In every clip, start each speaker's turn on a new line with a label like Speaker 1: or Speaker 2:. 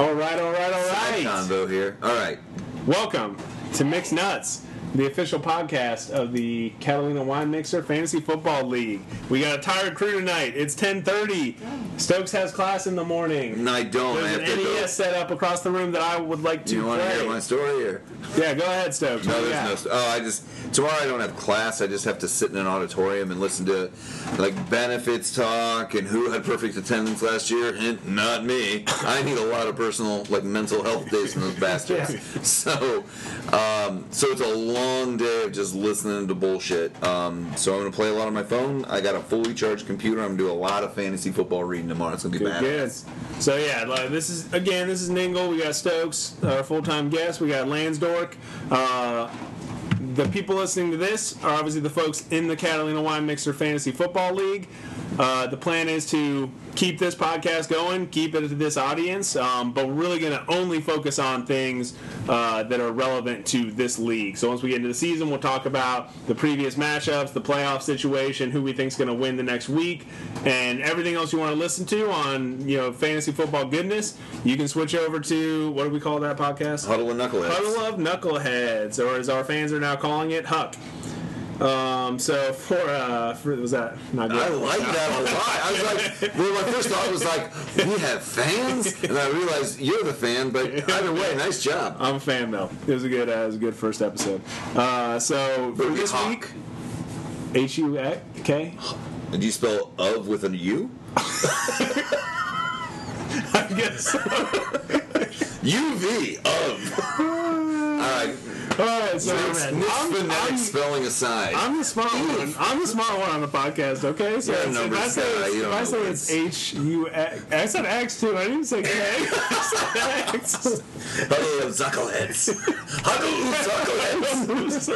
Speaker 1: All right, all right, all right.
Speaker 2: Side Convo here. All right.
Speaker 1: Welcome to Mixed Nuts, the official podcast of the Catalina Wine Mixer Fantasy Football League. We got a tired crew tonight. It's 10:30. Stokes has class in the morning.
Speaker 2: No, I don't. I
Speaker 1: There's
Speaker 2: have
Speaker 1: an
Speaker 2: to go.
Speaker 1: Set up across the room that I would like to
Speaker 2: You want to hear my story or?
Speaker 1: Yeah, go ahead, Stokes.
Speaker 2: No,
Speaker 1: What do you
Speaker 2: there's no. st- Oh, I just tomorrow I don't have class. I just have to sit in an auditorium and listen to like benefits talk and who had perfect attendance last year. Hint, not me. I need a lot of personal like mental health days from those bastards. So, um, so it's a long day of just listening to bullshit. Um, so I'm gonna play a lot on my phone. I got a fully charged computer. I'm gonna do a lot of fantasy football reading tomorrow. It's gonna be
Speaker 1: Good,
Speaker 2: bad.
Speaker 1: good. So yeah, like, this is again. This is Ningle. We got Stokes, our full-time guest. We got Lansdork. Uh, the people listening to this are obviously the folks in the Catalina Wine Mixer Fantasy Football League. Uh, the plan is to keep this podcast going, keep it to this audience, um, but we're really going to only focus on things uh, that are relevant to this league. So once we get into the season, we'll talk about the previous matchups, the playoff situation, who we think is going to win the next week, and everything else you want to listen to on you know fantasy football goodness. You can switch over to what do we call that podcast?
Speaker 2: Huddle and knuckleheads.
Speaker 1: Huddle of Knuckleheads, or as our fans are now calling it, Huck. Um, so for uh, for was that not good?
Speaker 2: I like that a lot. I was like, well, my first thought was like, we have fans, and I realized you're the fan. But either way, nice job.
Speaker 1: I'm a fan though. It was a good, uh, it was a good first episode. Uh, so for this week, H U K.
Speaker 2: Did you spell of with a U?
Speaker 1: I guess.
Speaker 2: U V of. All right.
Speaker 1: All right, so
Speaker 2: Nick's,
Speaker 1: I'm,
Speaker 2: Nick's
Speaker 1: I'm,
Speaker 2: phonetic
Speaker 1: I'm,
Speaker 2: spelling aside.
Speaker 1: I'm the smart one. I'm the smart one on the podcast. Okay, so
Speaker 2: You're
Speaker 1: if I say,
Speaker 2: guy,
Speaker 1: if I say it's H U X, I said X too. I didn't say K. I said X.
Speaker 2: Huddle of Zuckleheads. Huddle Zuckleheads.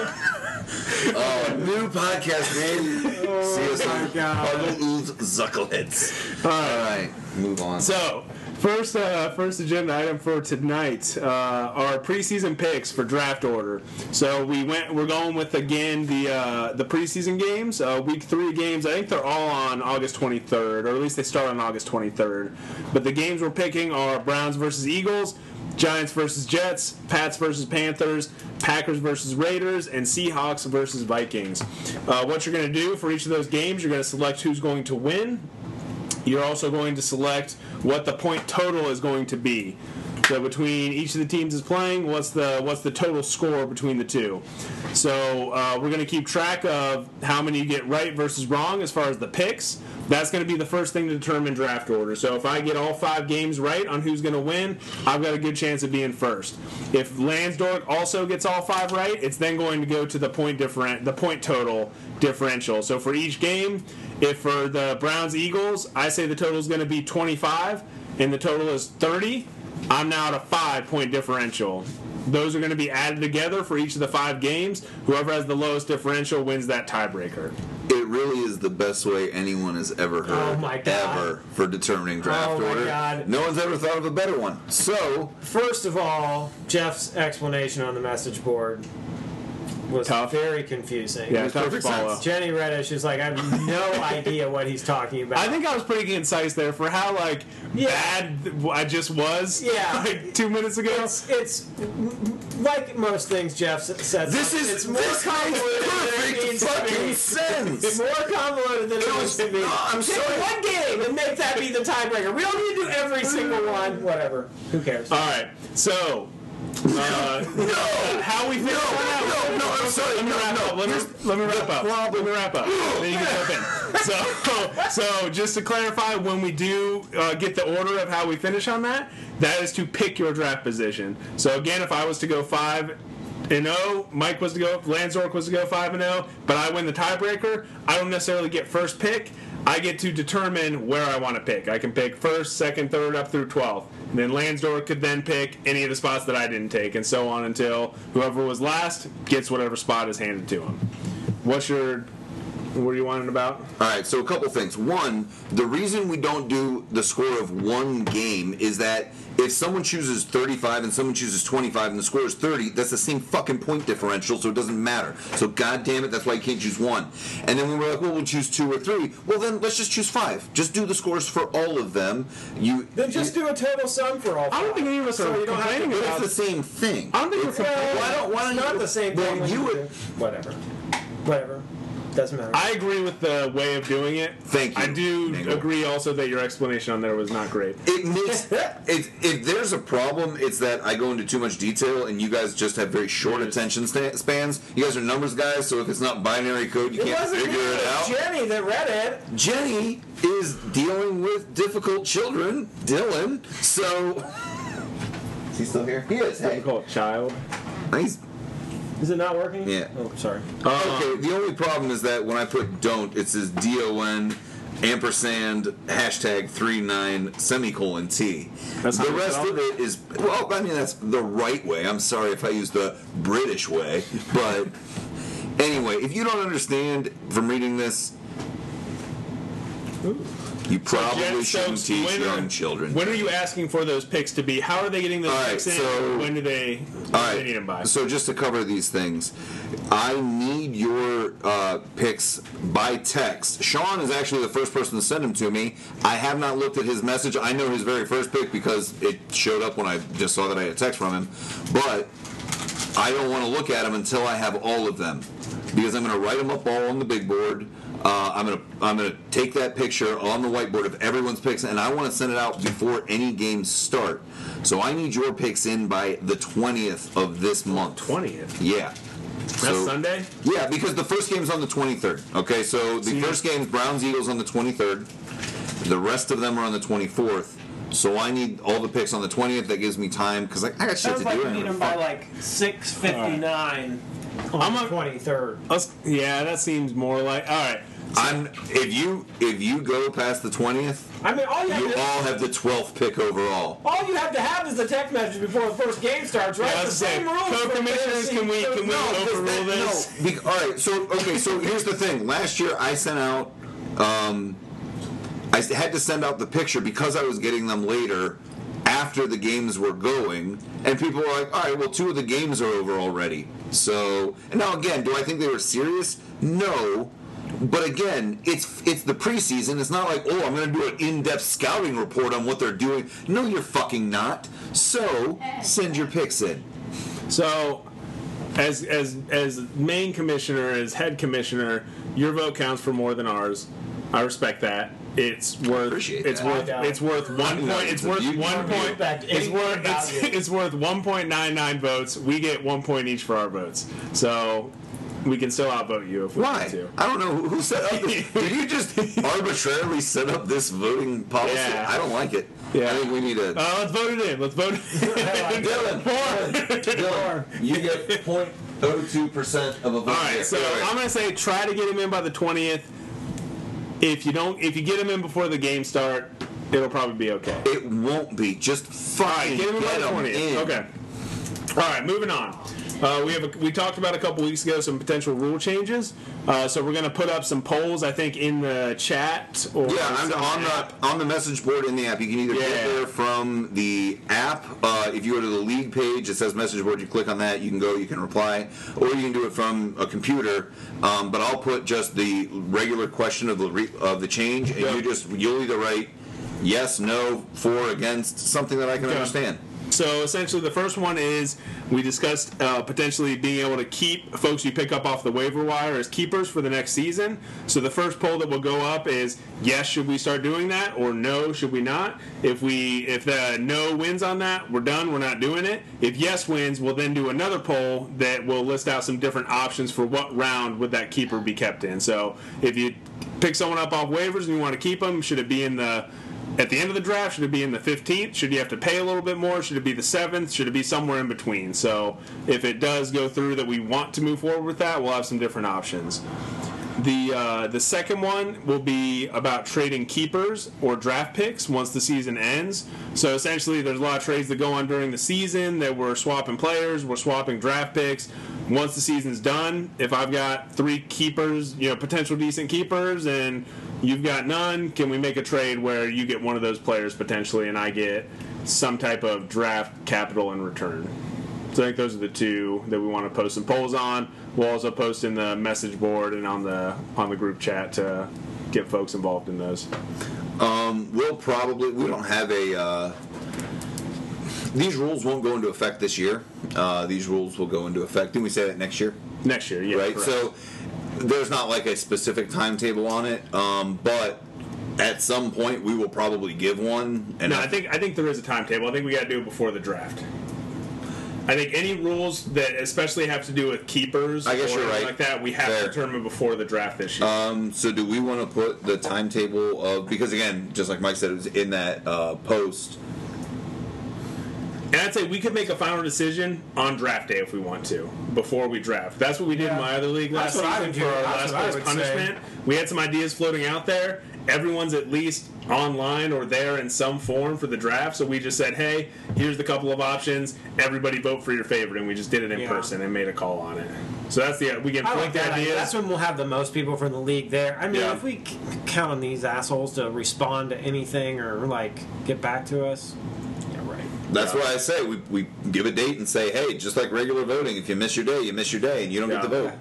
Speaker 2: oh, new podcast name. Oh See us on of Zuckleheads. All right, move on.
Speaker 1: So, first, uh, first agenda item for tonight uh, are preseason picks for draft order. So we went. We're going with again the uh, the preseason games. Uh, week three games. I think they're all on August 23rd, or at least they start on August 23rd. But the games we're picking are Browns versus Eagles. Giants versus Jets, Pats versus Panthers, Packers versus Raiders, and Seahawks versus Vikings. Uh, what you're going to do for each of those games, you're going to select who's going to win, you're also going to select what the point total is going to be. So between each of the teams is playing, what's the what's the total score between the two? So uh, we're going to keep track of how many you get right versus wrong as far as the picks. That's going to be the first thing to determine draft order. So if I get all five games right on who's going to win, I've got a good chance of being first. If Lansdorf also gets all five right, it's then going to go to the point different the point total differential. So for each game, if for the Browns Eagles, I say the total is going to be 25 and the total is 30, I'm now at a five point differential. Those are going to be added together for each of the five games. Whoever has the lowest differential wins that tiebreaker.
Speaker 2: It really is the best way anyone has ever heard,
Speaker 3: Oh my God.
Speaker 2: ever, for determining draft
Speaker 3: Oh my
Speaker 2: order.
Speaker 3: God.
Speaker 2: No one's ever thought of a better one. So,
Speaker 3: First of all, Jeff's explanation on the message board was
Speaker 1: Tough.
Speaker 3: very confusing.
Speaker 1: Yeah,
Speaker 2: Makes
Speaker 1: tough to
Speaker 2: perfect
Speaker 1: follow.
Speaker 2: sense.
Speaker 3: Jenny Reddish is like, I have no idea what he's talking about.
Speaker 1: I think I was pretty concise there for how like
Speaker 3: Yeah.
Speaker 1: bad I just was.
Speaker 3: Yeah.
Speaker 1: like two minutes ago.
Speaker 3: it's, it's like most things Jeff s- says.
Speaker 2: this is
Speaker 3: it's more
Speaker 2: this makes
Speaker 3: convoluted than it
Speaker 2: perfect
Speaker 3: to
Speaker 2: fucking
Speaker 3: be.
Speaker 2: sense.
Speaker 3: It's more convoluted than it,
Speaker 2: was-
Speaker 3: to be.
Speaker 2: no, I'm
Speaker 3: Pick
Speaker 2: sorry.
Speaker 3: one game and make that be the tiebreaker. We don't need to do every single one. Whatever. Who cares?
Speaker 1: All right, so. Uh,
Speaker 2: no,
Speaker 1: how we finish
Speaker 2: No,
Speaker 1: that?
Speaker 2: no, no, I'm sorry,
Speaker 1: Let me
Speaker 2: no,
Speaker 1: wrap
Speaker 2: no.
Speaker 1: up. Let me, let me wrap up.
Speaker 2: problem.
Speaker 1: Let me wrap up. then you can jump in. So, so just to clarify, when we do uh, get the order of how we finish on that, that is to pick your draft position. So again, if I was to go five and zero, Mike was to go, Lanzork was to go five and zero, but I win the tiebreaker. I don't necessarily get first pick. I get to determine where I want to pick. I can pick first, second, third, up through 12th. And then Lansdorf could then pick any of the spots that I didn't take, and so on until whoever was last gets whatever spot is handed to him. What's your What are you wanting about?
Speaker 2: All right, so a couple things. One, the reason we don't do the score of one game is that if someone chooses 35 and someone chooses 25 and the score is 30, that's the same fucking point differential, so it doesn't matter. So god damn it, that's why you can't choose one. And then when we're like, well, we'll choose two or three, well then let's just choose five. Just do the scores for all of them. You
Speaker 3: Then just do a total sum for all.
Speaker 1: I don't think any of us
Speaker 3: So
Speaker 1: are
Speaker 3: you to
Speaker 1: complaining
Speaker 3: do
Speaker 2: but
Speaker 1: about
Speaker 2: it's the same thing.
Speaker 1: I don't think we're complaining.
Speaker 2: Why don't- why don't
Speaker 3: it's not
Speaker 2: you-
Speaker 3: the same
Speaker 2: well,
Speaker 3: thing. when
Speaker 2: you
Speaker 3: do-
Speaker 2: would-
Speaker 3: Whatever. Whatever. Doesn't matter.
Speaker 1: I agree with the way of doing it.
Speaker 2: Thank you,
Speaker 1: I do
Speaker 2: Nagel.
Speaker 1: agree also that your explanation on there was not great.
Speaker 2: It makes it, if there's a problem, it's that I go into too much detail, and you guys just have very short
Speaker 1: Yes.
Speaker 2: attention spans. You guys are numbers guys, so if it's not binary code, you
Speaker 3: it
Speaker 2: can't
Speaker 3: wasn't
Speaker 2: figure
Speaker 3: me,
Speaker 2: it
Speaker 3: it
Speaker 2: out.
Speaker 3: Jenny that read it.
Speaker 2: Jenny is dealing with difficult children, Dylan. So is he still here? He is.
Speaker 1: I
Speaker 2: Hey,
Speaker 1: call child.
Speaker 2: he's
Speaker 3: Is it not working?
Speaker 2: Yeah.
Speaker 3: Oh, sorry. Uh-uh.
Speaker 2: okay. The only problem is that when I put don't, it says D O N ampersand hashtag three nine semicolon T.
Speaker 1: That's how
Speaker 2: the rest of it is well. I mean, that's the right way. I'm sorry if I used the British way, but anyway, if you don't understand from reading this, you probably
Speaker 1: Jen, so
Speaker 2: shouldn't teach
Speaker 1: when are-
Speaker 2: young children.
Speaker 1: When are you asking for those picks to be? How are they getting those
Speaker 2: All right,
Speaker 1: picks in?
Speaker 2: so-
Speaker 1: when do they, when
Speaker 2: All
Speaker 1: do they need them by?
Speaker 2: So just to cover these things, I need your uh, picks by text. Sean is actually the first person to send them to me. I have not looked at his message. I know his very first pick because it showed up when I just saw that I had a text from him. But I don't want to look at them until I have all of them because I'm going to write them up all on the big board. Uh, I'm gonna I'm gonna take that picture on the whiteboard of everyone's picks, and I want to send it out before any games start. So I need your picks in by the 20th of this month.
Speaker 1: 20th.
Speaker 2: Yeah.
Speaker 1: That's
Speaker 2: So-
Speaker 1: Sunday?
Speaker 2: Yeah, because the first game's on the 23rd. Okay, so the
Speaker 1: you-
Speaker 2: first game's Browns Eagles on the 23rd. The rest of them are on the 24th. So I need all the picks on the 20th. That gives me time because I, I got shit
Speaker 3: Sounds
Speaker 2: to
Speaker 3: like
Speaker 2: do.
Speaker 3: we
Speaker 2: I
Speaker 3: need
Speaker 2: don't
Speaker 3: them by like six fifty nine on
Speaker 1: I'm
Speaker 3: the
Speaker 1: a-
Speaker 3: twenty third.
Speaker 1: Let's, yeah, that seems more like. All right.
Speaker 2: I'm if you if you go past the 20th,
Speaker 3: I mean, all you have
Speaker 2: you
Speaker 3: to
Speaker 2: all have the 12th pick overall.
Speaker 3: all you have to have is the text message before the first game starts, right?
Speaker 1: Yeah, I
Speaker 3: the
Speaker 1: was saying,
Speaker 3: same rules. for
Speaker 1: co-commissioners, can we- can we-
Speaker 3: No,
Speaker 1: overrule
Speaker 2: because that-
Speaker 1: this?
Speaker 2: No, be- all right. So okay. So here's the thing. Last year I sent out. Um, I had to send out the picture because I was getting them later after the games were going, and people were like, "All right, well, two of the games are over already." So and now again, do I think they were serious? No. But again, it's it's the preseason. It's not like, oh, I'm going to do an in-depth scouting report on what they're doing. No, you're fucking not. So send your picks in.
Speaker 1: So, as as as main commissioner, as head commissioner, your vote counts for more than ours. I respect that. It's worth. It's
Speaker 2: that.
Speaker 1: worth. It's worth one point.
Speaker 2: it's
Speaker 1: It's worth one point.
Speaker 3: respect
Speaker 1: It's worth. It's, it's worth one point nine nine votes. We get one point each for our votes. So, we can still outvote you if we
Speaker 2: Why?
Speaker 1: want to.
Speaker 2: I don't know who who set up this. Did you just arbitrarily set up this voting policy?
Speaker 1: Yeah.
Speaker 2: I don't like it.
Speaker 1: Yeah.
Speaker 2: I think we need a.
Speaker 1: Uh, let's vote it in. Let's vote it in.
Speaker 2: Dylan, Dylan, you get 0.02 percent of a vote.
Speaker 1: All right, so I'm gonna say try to get him in by the twentieth. If you don't, if you get him in before the game start, it'll probably be okay.
Speaker 2: It won't be. Just fine.
Speaker 1: right, get him
Speaker 2: get
Speaker 1: the
Speaker 2: 'em in.
Speaker 1: Okay. All right, moving on. Uh, we have a, we talked about a couple weeks ago some potential rule changes. Uh, so we're gonna put up some polls, I think, in the chat or
Speaker 2: Yeah, I'm on the on the message board in the app. You can either get
Speaker 1: Yeah.
Speaker 2: there from the app. Uh, if you go to the league page, it says message board. You click on that. You can go. You can reply, or you can do it from a computer. Um, but I'll put just the regular question of the re- of the change, and
Speaker 1: Yeah.
Speaker 2: you just you'll either write yes, no, for, against, something that I can understand.
Speaker 1: So essentially, the first one is we discussed uh, potentially being able to keep folks you pick up off the waiver wire as keepers for the next season. So the first poll that will go up is yes, should we start doing that, or no, should we not? If we if the no wins on that, we're done. We're not doing it. If yes wins, we'll then do another poll that will list out some different options for what round would that keeper be kept in. So if you pick someone up off waivers and you want to keep them, should it be in the at the end of the draft, should it be in the 15th? Should you have to pay a little bit more? Should it be the 7th? Should it be somewhere in between? So, if it does go through that we want to move forward with that, we'll have some different options. The uh, the second one will be about trading keepers or draft picks once the season ends. So essentially, there's a lot of trades that go on during the season that we're swapping players, we're swapping draft picks. once the season's done, if I've got three keepers, you know, potential decent keepers, and you've got none, can we make a trade where you get one of those players potentially, and I get some type of draft capital in return? So I think those are the two that we want to post some polls on. We'll also post in the message board and on the on the group chat to get folks involved in those.
Speaker 2: We'll probably we don't have a. Uh, these rules won't go into effect this year. Uh, these rules will go into effect. Didn't we say that next year?
Speaker 1: Next year, yeah.
Speaker 2: right?
Speaker 1: correct.
Speaker 2: So there's not like a specific timetable on it, um, but at some point we will probably give one. And
Speaker 1: No, I think I think there is a timetable. I think we got to do it before the draft. I think any rules that especially have to do with keepers
Speaker 2: I guess
Speaker 1: or
Speaker 2: you're
Speaker 1: anything
Speaker 2: right.
Speaker 1: like that, we have
Speaker 2: Fair.
Speaker 1: to determine before the draft this year.
Speaker 2: Um, so do we want to put the timetable of because again, just like Mike said, it was in that uh, post.
Speaker 1: and I'd say we could make a final decision on draft day if we want to, before we draft. That's what we did in my other league last
Speaker 3: That's what I
Speaker 1: season
Speaker 3: would
Speaker 1: for
Speaker 3: do.
Speaker 1: our
Speaker 3: That's
Speaker 1: last
Speaker 3: what I
Speaker 1: place
Speaker 3: would
Speaker 1: punishment. We had some ideas floating out there. Everyone's at least online or there in some form for the draft. So we just said, hey, here's the couple of options. Everybody vote for your favorite. And we just did it in
Speaker 3: Yeah.
Speaker 1: person and made a call on it. So that's the, uh, we can
Speaker 3: I like that. idea.
Speaker 1: ideas.
Speaker 3: That's when we'll have the most people from the league there. I mean,
Speaker 1: Yeah.
Speaker 3: if we count on these assholes to respond to anything or like get back to us, yeah, right.
Speaker 2: That's
Speaker 1: Yeah.
Speaker 2: why I say we, we give a date and say, hey, just like regular voting, if you miss your day, you miss your day, and you don't get the vote.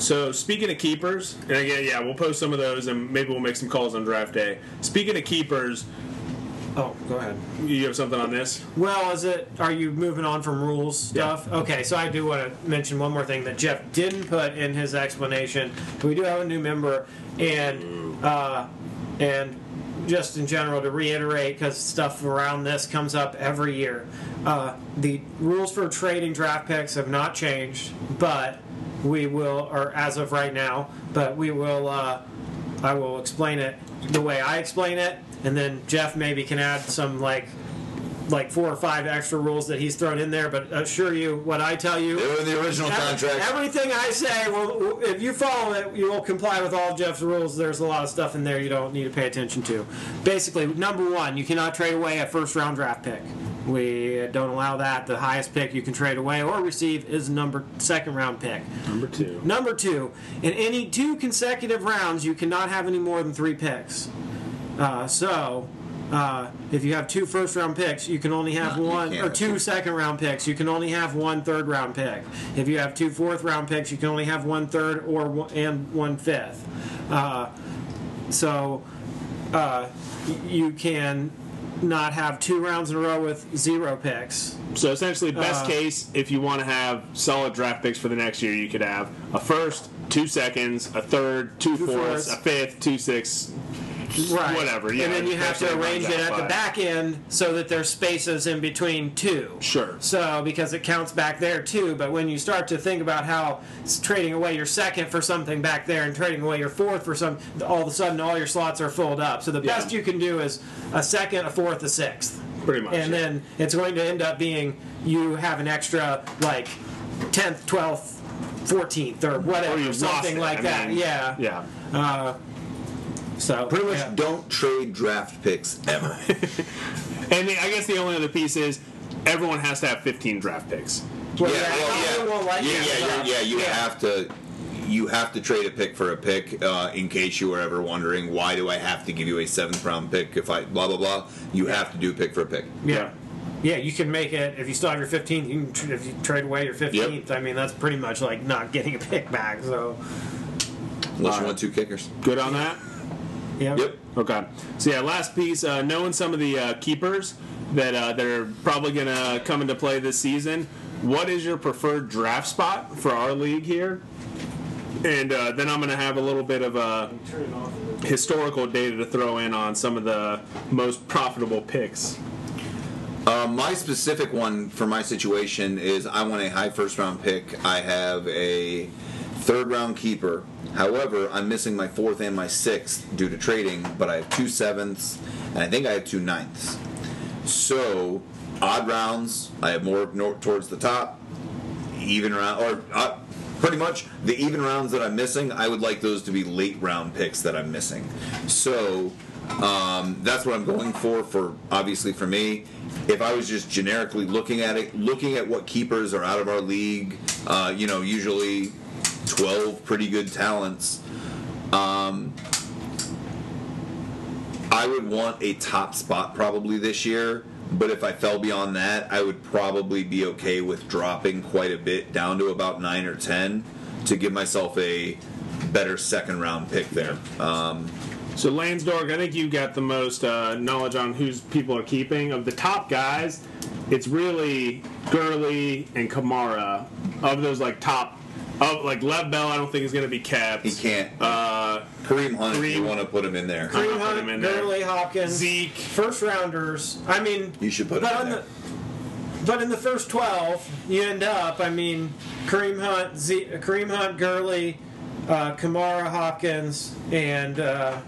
Speaker 1: So speaking of keepers, and again, yeah, we'll post some of those, and maybe we'll make some calls on draft day. Speaking of keepers,
Speaker 3: Oh, go ahead.
Speaker 1: you have something on this?
Speaker 3: Well, is it? Are you moving on from rules stuff? Okay, so I do want to mention one more thing that Jeff didn't put in his explanation. We do have a new member, and uh, and just in general to reiterate, because stuff around this comes up every year. Uh, the rules for trading draft picks have not changed, but we will, or as of right now, but we will. Uh, I will explain it the way I explain it, and then Jeff maybe can add some like like four or five extra rules that he's thrown in there. But assure you, what I tell you,
Speaker 2: They were in the original
Speaker 3: every-
Speaker 2: contract.
Speaker 3: everything I say, will, if you follow it, you will comply with all of Jeff's rules. There's a lot of stuff in there you don't need to pay attention to. Basically, number one, you cannot trade away a first round draft pick. We don't allow that. The highest pick you can trade away or receive is number second round pick.
Speaker 1: Number two.
Speaker 3: Number two, in any two consecutive rounds, you cannot have any more than three picks. Uh, so, uh, if you have two first round picks, you can only have
Speaker 2: No,
Speaker 3: one, or
Speaker 2: have
Speaker 3: two
Speaker 2: two.
Speaker 3: second round picks, you can only have one third round pick. If you have two fourth round picks, you can only have one third or one, and one fifth. Uh, so, uh, you can not have two rounds in a row with zero picks.
Speaker 1: So essentially, best
Speaker 3: Uh,
Speaker 1: case, if you want to have solid draft picks for the next year, you could have a first, two seconds, a third, two,
Speaker 3: Two
Speaker 1: fourths,
Speaker 3: fourths.
Speaker 1: a fifth, two sixths,
Speaker 3: right.
Speaker 1: whatever. Yeah,
Speaker 3: and then you have to arrange it at the back end so that there's spaces in between two.
Speaker 1: Sure.
Speaker 3: So because it counts back there too, but when you start to think about how trading away your second for something back there and trading away your fourth for some, all of a sudden all your slots are filled up. So the
Speaker 1: Yeah.
Speaker 3: best you can do is a second, a fourth, a sixth.
Speaker 1: Pretty much,
Speaker 3: And
Speaker 1: yeah.
Speaker 3: then it's going to end up being you have an extra like tenth, twelfth, fourteenth, or whatever,
Speaker 1: Or
Speaker 3: something like
Speaker 1: I
Speaker 3: that.
Speaker 1: mean,
Speaker 3: yeah.
Speaker 1: Yeah.
Speaker 3: Uh, so
Speaker 2: Pretty much
Speaker 3: yeah.
Speaker 2: don't trade draft picks ever.
Speaker 1: And the, I guess the only other piece is everyone has to have 15 draft picks.
Speaker 3: Well,
Speaker 2: yeah,
Speaker 3: yeah,
Speaker 2: well, yeah,
Speaker 3: like
Speaker 2: yeah,
Speaker 3: that
Speaker 2: yeah, you're- yeah. You
Speaker 3: Yeah.
Speaker 2: have to, you have to trade a pick for a pick. Uh, in case you were ever wondering, why do I have to give you a seventh round pick if I blah blah blah? You have to do pick for a pick.
Speaker 3: Yeah. Yeah, you can make it if you still have your 15th. You can tr- if you trade away your 15th. I mean, that's pretty much like not getting a pick back. So,
Speaker 2: Unless you
Speaker 1: Alright.
Speaker 2: want two kickers.
Speaker 1: Good on that?
Speaker 3: Yeah.
Speaker 2: Yep.
Speaker 1: Okay. So yeah, last piece. Uh, knowing some of the uh, keepers that uh, that are probably going to come into play this season, what is your preferred draft spot for our league here? And uh, then I'm going to have a little bit of a historical data to throw in on some of the most profitable picks.
Speaker 2: Uh, my specific one for my situation is I want a high first round pick. I have a third round keeper. However, I'm missing my fourth and my sixth due to trading, but I have two sevenths and I think I have two ninths. So, odd rounds, I have more towards the top. Even round, or uh, pretty much the even rounds that I'm missing, I would like those to be late round picks that I'm missing. So, Um, that's what I'm going for. For obviously for me, if I was just generically looking at it, looking at what keepers are out of our league, uh, you know, usually 12 pretty good talents. Um, I would want a top spot probably this year, but if I fell beyond that, I would probably be okay with dropping quite a bit down to about nine or ten to give myself a better second round pick there. Um,
Speaker 1: So Lansdorf, I think you got the most uh, knowledge on who's people are keeping of the top guys. It's really Gurley and Kamara of those like top. Of like Lev Bell, I don't think is going to be kept.
Speaker 2: he can't.
Speaker 1: Uh,
Speaker 2: Kareem Hunt, if you want to put him in there.
Speaker 3: Kareem
Speaker 1: I'll put him
Speaker 3: Hunt,
Speaker 1: in there.
Speaker 3: Gurley, Hopkins,
Speaker 1: Zeke.
Speaker 3: first rounders. I mean,
Speaker 2: You should put
Speaker 3: but
Speaker 2: him in there.
Speaker 3: the but in the first twelve, you end up. I mean, Kareem Hunt, Z, Kareem Hunt, Gurley, uh, Kamara, Hopkins, and uh,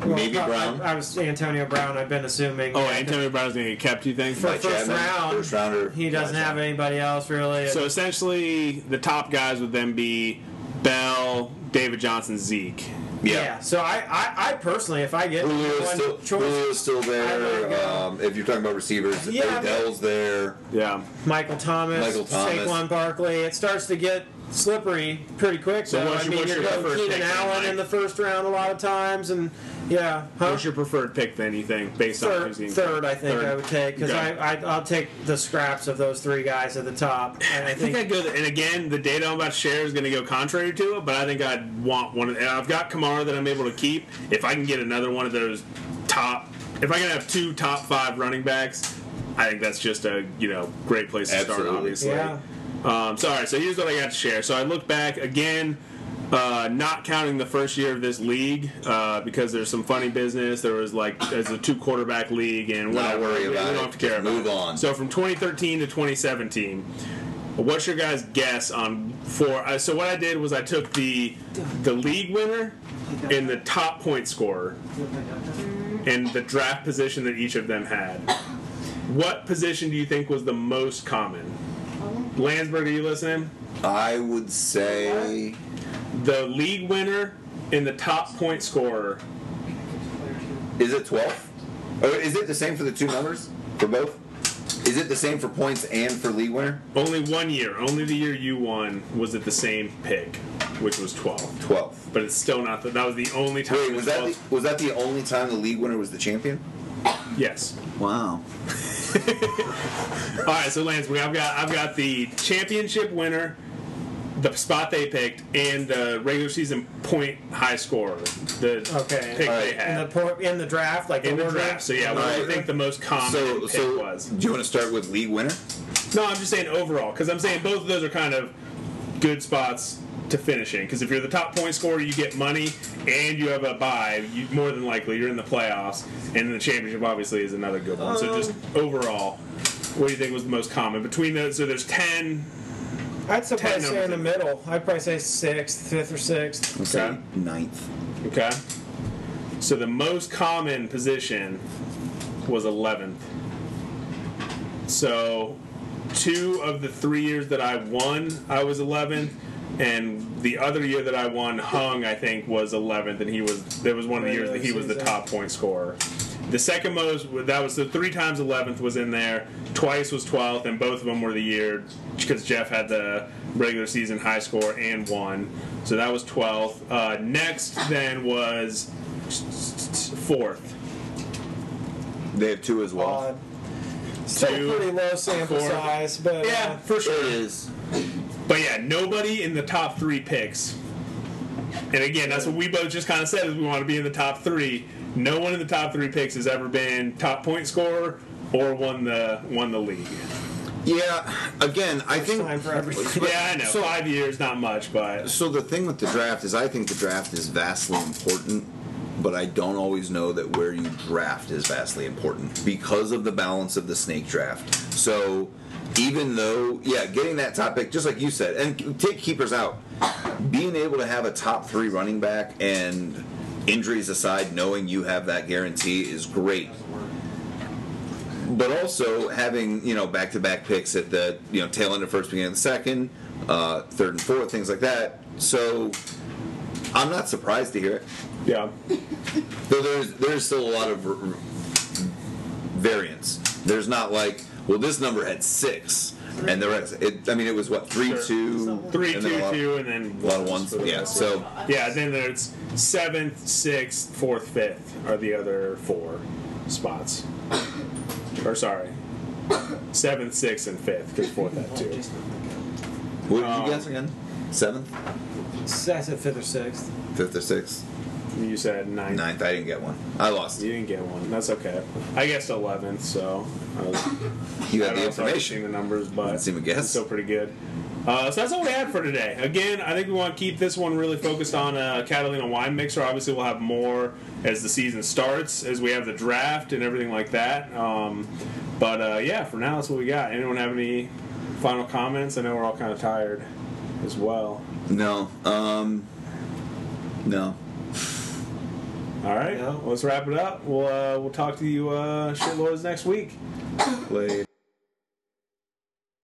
Speaker 3: well,
Speaker 2: Maybe
Speaker 3: I-
Speaker 2: Brown?
Speaker 3: I, was Antonio Brown. I've been assuming.
Speaker 1: oh,
Speaker 3: Yeah,
Speaker 1: Antonio Brown's going to get kept. You think?
Speaker 3: For
Speaker 2: Mike
Speaker 3: first
Speaker 2: Chapman,
Speaker 3: round,
Speaker 2: first rounder.
Speaker 3: He doesn't
Speaker 2: Gotcha.
Speaker 3: have anybody else really.
Speaker 1: So essentially, the top guys would then be Bell, David Johnson, Zeke.
Speaker 3: yeah. So I, I, I personally, if I get
Speaker 2: Julio's
Speaker 3: one
Speaker 2: still,
Speaker 3: choice,
Speaker 2: Julio's still there. Um, if you're talking about receivers,
Speaker 3: Yeah,
Speaker 2: Odell's there.
Speaker 1: Yeah.
Speaker 3: Michael Thomas,
Speaker 2: Michael Thomas.
Speaker 3: Saquon Barkley. It starts to get slippery pretty quick.
Speaker 1: So
Speaker 3: though. I mean, you're going
Speaker 1: preferred
Speaker 3: Keenan
Speaker 1: pick then,
Speaker 3: Allen
Speaker 1: Mike?
Speaker 3: in the first round a lot of times, and yeah, huh?
Speaker 1: What's your preferred pick then? You think based on
Speaker 3: third,
Speaker 1: who's getting
Speaker 3: third, I think
Speaker 1: Third.
Speaker 3: I would take because
Speaker 1: Okay.
Speaker 3: I, I I'll take the scraps of those three guys at the top. And I
Speaker 1: I think
Speaker 3: think
Speaker 1: I'd go. And again, the data I'm about to share is going to go contrary to it, but I think I'd want one. Of, and I've got Kamara that I'm able to keep. If I can get another one of those top, if I can have two top five running backs, I think that's just a you know great place to start. Obviously.
Speaker 3: Yeah.
Speaker 1: Um, so all right. So here's what I got to share. So I look back again. Uh, not counting the first year of this league uh, because there's some funny business. There was like there's a two quarterback league and
Speaker 2: Not
Speaker 1: whatever.
Speaker 2: worry
Speaker 1: we,
Speaker 2: about
Speaker 1: we don't have to care
Speaker 2: Just
Speaker 1: about
Speaker 2: move
Speaker 1: it.
Speaker 2: on.
Speaker 1: So from 2013 to 2017, what's your guys' guess on for? Uh, so what I did was I took the the league winner and the top point scorer and the draft position that each of them had. What position do you think was the most common? Landsberg, are you listening?
Speaker 2: I would say
Speaker 1: The league winner and the top point scorer.
Speaker 2: Is it 12? Or is it the same for the two numbers? For both? Is it the same for points and for league winner?
Speaker 1: Only one year, only the year you won was it the same pick, which was 12.
Speaker 2: 12.
Speaker 1: But it's still not the, that was the only time.
Speaker 2: Wait,
Speaker 1: it
Speaker 2: was that the, was that the only time the league winner was the champion?
Speaker 1: Yes.
Speaker 2: Wow.
Speaker 1: All right, so Lance, we I've got I've got the championship winner, the spot they picked, and the regular season point high scorer. The
Speaker 3: Okay.
Speaker 1: pick
Speaker 2: All
Speaker 1: they
Speaker 2: right.
Speaker 3: in
Speaker 1: had
Speaker 3: the por- in the draft, like
Speaker 1: in the
Speaker 3: order-
Speaker 1: draft. So yeah, what do you
Speaker 2: Alright.
Speaker 1: think the most common
Speaker 2: So,
Speaker 1: pick
Speaker 2: so
Speaker 1: was?
Speaker 2: do you want to start with league winner?
Speaker 1: No, I'm just saying overall because I'm saying both of those are kind of good spots to finishing. Because if you're the top point scorer, you get money and you have a bye. You more than likely you're in the playoffs, and the championship obviously is another good one. so um, just overall, what do you think was the most common between those? So there's ten.
Speaker 3: I'd say
Speaker 1: Ten
Speaker 3: probably say in the middle. I'd probably say sixth, fifth, or sixth.
Speaker 1: Okay.
Speaker 2: say ninth.
Speaker 1: Okay. So the most common position was 11th. So two of the three years that I won, I was 11th. And the other year that I won, Hung, I think, was 11th, and he was. There was one of the years that he was the top point scorer. The second most, that was the three times 11th was in there. Twice was 12th, and both of them were the year because Jeff had the regular season high score and won. So that was 12th. Uh, next then was fourth.
Speaker 2: They have two as well.
Speaker 3: Odd. Still
Speaker 1: Two,
Speaker 3: pretty low sample
Speaker 1: four.
Speaker 3: size, but
Speaker 1: Yeah,
Speaker 3: uh,
Speaker 1: for sure.
Speaker 2: is.
Speaker 1: But yeah, nobody in the top three picks. And again, that's what we both just kind of said is we want to be in the top three. No one in the top three picks has ever been top point scorer or won the won the league.
Speaker 2: Yeah, again, I think.
Speaker 3: time for everything.
Speaker 1: Yeah, I know.
Speaker 2: So-
Speaker 1: Five years, not much, but
Speaker 2: So the thing with the draft is, I think the draft is vastly important, but I don't always know that where you draft is vastly important because of the balance of the snake draft. So even though, yeah, getting that top pick, just like you said, and take keepers out, being able to have a top three running back and injuries aside, knowing you have that guarantee is great. But also having you know back to back picks at the you know tail end of first, beginning of the second, uh, third and fourth, things like that. So I'm not surprised to hear it.
Speaker 1: Yeah.
Speaker 2: Though there's there's still a lot of variance. There's not like, well, this number had six, and the rest. It, I mean, it was what three
Speaker 1: Sure.
Speaker 2: two,
Speaker 1: Three,
Speaker 2: and then
Speaker 1: two,
Speaker 2: a lot,
Speaker 1: two, and then
Speaker 2: a lot of ones. Yeah. So
Speaker 1: Yeah, then there's seventh, sixth, fourth, fifth are the other four spots. Or sorry, seventh, sixth, and fifth because fourth had two.
Speaker 2: what did
Speaker 1: Um,
Speaker 2: you guess again? Seventh,
Speaker 3: I said fifth or sixth.
Speaker 2: fifth, or sixth?
Speaker 1: You said ninth.
Speaker 2: Ninth. I didn't get one. I lost.
Speaker 1: You didn't get one. That's okay. I guessed eleventh, so I was,
Speaker 2: You had the
Speaker 1: know, so I haven't seen
Speaker 2: information.
Speaker 1: the numbers, but
Speaker 2: seem to guess.
Speaker 1: it's still pretty good. Uh, so that's all we had for today. Again, I think we want to keep this one really focused on uh, Catalina wine mixer. Obviously, we'll have more as the season starts, as we have the draft and everything like that. Um, but uh, yeah, for now, that's what we got. Anyone have any final comments? I know we're all kind of tired as well.
Speaker 2: No. Um. No.
Speaker 1: All right,
Speaker 3: No.
Speaker 1: let's wrap it up. We'll uh, we'll talk to you uh, shitlords next week.
Speaker 2: Wait.